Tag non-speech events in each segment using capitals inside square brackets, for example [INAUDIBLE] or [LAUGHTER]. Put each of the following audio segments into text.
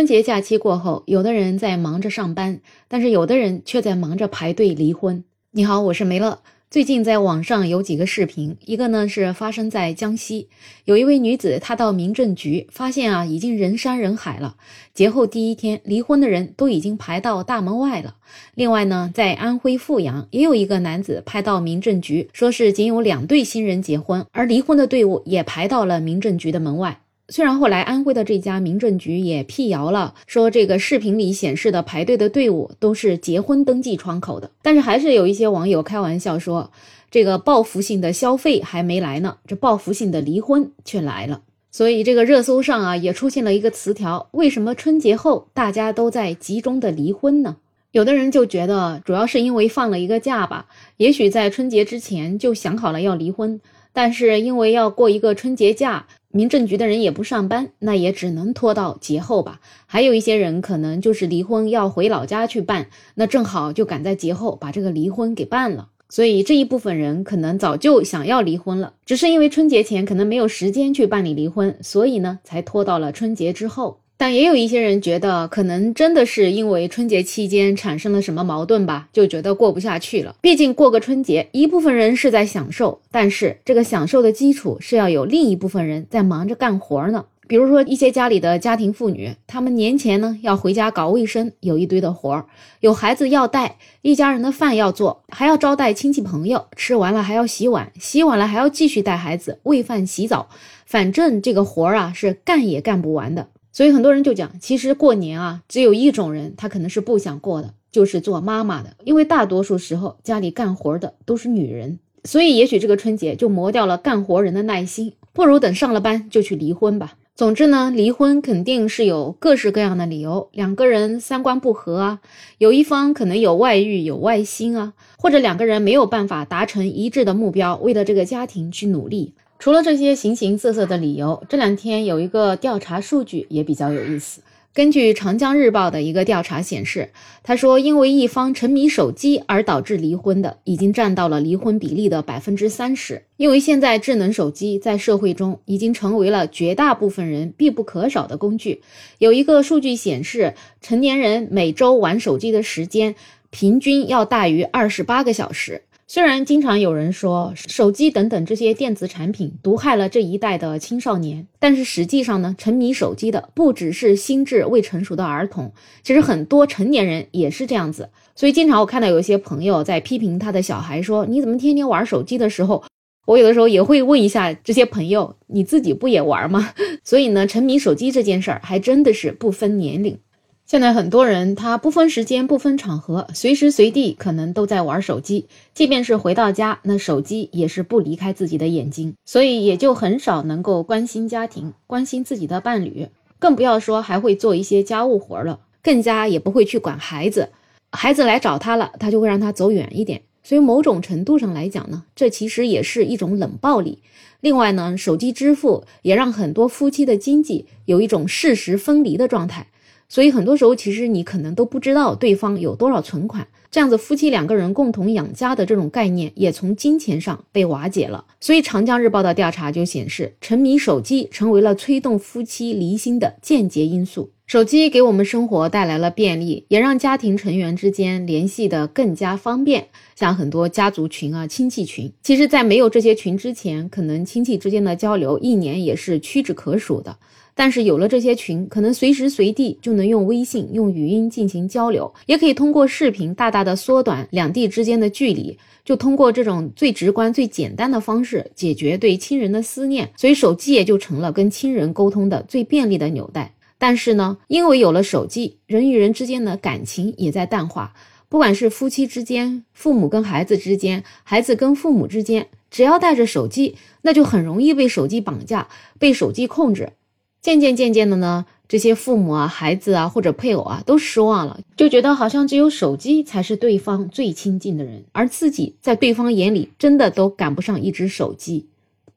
春节假期过后，有的人在忙着上班，但是有的人却在忙着排队离婚。你好，我是梅乐。最近在网上有几个视频，一个呢是发生在江西，有一位女子，她到民政局发现啊，已经人山人海了。节后第一天，离婚的人都已经排到大门外了。另外呢，在安徽阜阳，也有一个男子拍到民政局，说是仅有两对新人结婚，而离婚的队伍也排到了民政局的门外。虽然后来安徽的这家民政局也辟谣了，说这个视频里显示的排队的队伍都是结婚登记窗口的，但是还是有一些网友开玩笑说，这个报复性的消费还没来呢，这报复性的离婚却来了。所以这个热搜上啊也出现了一个词条：为什么春节后大家都在集中的离婚呢？有的人就觉得主要是因为放了一个假吧，也许在春节之前就想好了要离婚，但是因为要过一个春节假。民政局的人也不上班，那也只能拖到节后吧。还有一些人可能就是离婚要回老家去办，那正好就赶在节后把这个离婚给办了。所以这一部分人可能早就想要离婚了，只是因为春节前可能没有时间去办理离婚，所以呢才拖到了春节之后。但也有一些人觉得，可能真的是因为春节期间产生了什么矛盾吧，就觉得过不下去了。毕竟过个春节，一部分人是在享受，但是这个享受的基础是要有另一部分人在忙着干活呢。比如说一些家里的家庭妇女，他们年前呢要回家搞卫生，有一堆的活儿，有孩子要带，一家人的饭要做，还要招待亲戚朋友，吃完了还要洗碗，洗完了还要继续带孩子喂饭、洗澡，反正这个活儿啊是干也干不完的。所以很多人就讲，其实过年啊，只有一种人，他可能是不想过的，就是做妈妈的。因为大多数时候家里干活的都是女人，所以也许这个春节就磨掉了干活人的耐心，不如等上了班就去离婚吧。总之呢，离婚肯定是有各式各样的理由，两个人三观不合啊，有一方可能有外遇、有外心啊，或者两个人没有办法达成一致的目标，为了这个家庭去努力。除了这些形形色色的理由，这两天有一个调查数据也比较有意思。根据长江日报的一个调查显示，他说，因为一方沉迷手机而导致离婚的，已经占到了离婚比例的百分之三十。因为现在智能手机在社会中已经成为了绝大部分人必不可少的工具。有一个数据显示，成年人每周玩手机的时间平均要大于二十八个小时。虽然经常有人说手机等等这些电子产品毒害了这一代的青少年，但是实际上呢，沉迷手机的不只是心智未成熟的儿童，其实很多成年人也是这样子。所以经常我看到有些朋友在批评他的小孩说：“你怎么天天玩手机？”的时候，我有的时候也会问一下这些朋友：“你自己不也玩吗？” [LAUGHS] 所以呢，沉迷手机这件事儿还真的是不分年龄。现在很多人他不分时间不分场合，随时随地可能都在玩手机，即便是回到家，那手机也是不离开自己的眼睛，所以也就很少能够关心家庭、关心自己的伴侣，更不要说还会做一些家务活了，更加也不会去管孩子。孩子来找他了，他就会让他走远一点。所以某种程度上来讲呢，这其实也是一种冷暴力。另外呢，手机支付也让很多夫妻的经济有一种事实分离的状态。所以很多时候，其实你可能都不知道对方有多少存款，这样子夫妻两个人共同养家的这种概念也从金钱上被瓦解了。所以长江日报的调查就显示，沉迷手机成为了催动夫妻离心的间接因素。手机给我们生活带来了便利，也让家庭成员之间联系的更加方便。像很多家族群啊、亲戚群，其实在没有这些群之前，可能亲戚之间的交流一年也是屈指可数的。但是有了这些群，可能随时随地就能用微信、用语音进行交流，也可以通过视频大大的缩短两地之间的距离。就通过这种最直观、最简单的方式解决对亲人的思念，所以手机也就成了跟亲人沟通的最便利的纽带。但是呢，因为有了手机，人与人之间的感情也在淡化。不管是夫妻之间、父母跟孩子之间、孩子跟父母之间，只要带着手机，那就很容易被手机绑架、被手机控制。渐渐渐渐的呢，这些父母啊、孩子啊或者配偶啊都失望了，就觉得好像只有手机才是对方最亲近的人，而自己在对方眼里真的都赶不上一只手机。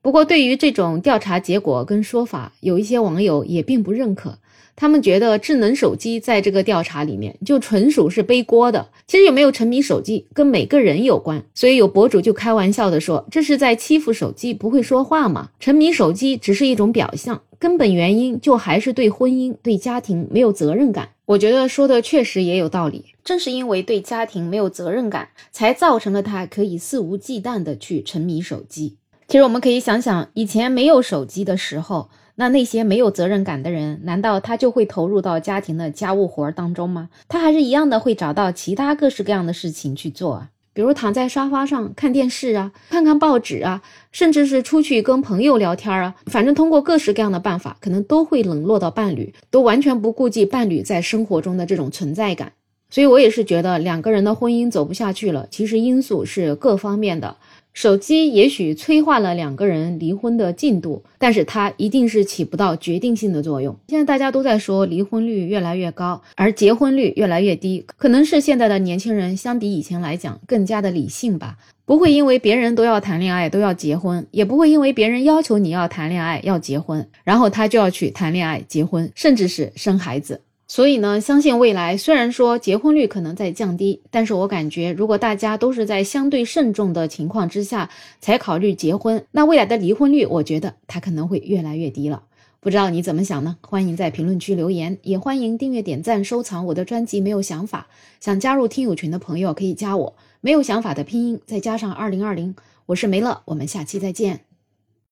不过，对于这种调查结果跟说法，有一些网友也并不认可。他们觉得智能手机在这个调查里面就纯属是背锅的。其实有没有沉迷手机跟每个人有关，所以有博主就开玩笑的说，这是在欺负手机不会说话吗？沉迷手机只是一种表象，根本原因就还是对婚姻、对家庭没有责任感。我觉得说的确实也有道理。正是因为对家庭没有责任感，才造成了他可以肆无忌惮的去沉迷手机。其实我们可以想想，以前没有手机的时候。那那些没有责任感的人，难道他就会投入到家庭的家务活当中吗？他还是一样的会找到其他各式各样的事情去做啊，比如躺在沙发上看电视啊，看看报纸啊，甚至是出去跟朋友聊天啊，反正通过各式各样的办法，可能都会冷落到伴侣，都完全不顾及伴侣在生活中的这种存在感。所以我也是觉得两个人的婚姻走不下去了，其实因素是各方面的。手机也许催化了两个人离婚的进度，但是它一定是起不到决定性的作用。现在大家都在说离婚率越来越高，而结婚率越来越低，可能是现在的年轻人相比以前来讲更加的理性吧，不会因为别人都要谈恋爱都要结婚，也不会因为别人要求你要谈恋爱要结婚，然后他就要去谈恋爱结婚，甚至是生孩子。所以呢，相信未来虽然说结婚率可能在降低，但是我感觉如果大家都是在相对慎重的情况之下才考虑结婚，那未来的离婚率，我觉得它可能会越来越低了。不知道你怎么想呢？欢迎在评论区留言，也欢迎订阅、点赞、收藏我的专辑。没有想法，想加入听友群的朋友可以加我，没有想法的拼音再加上二零二零，我是梅乐，我们下期再见。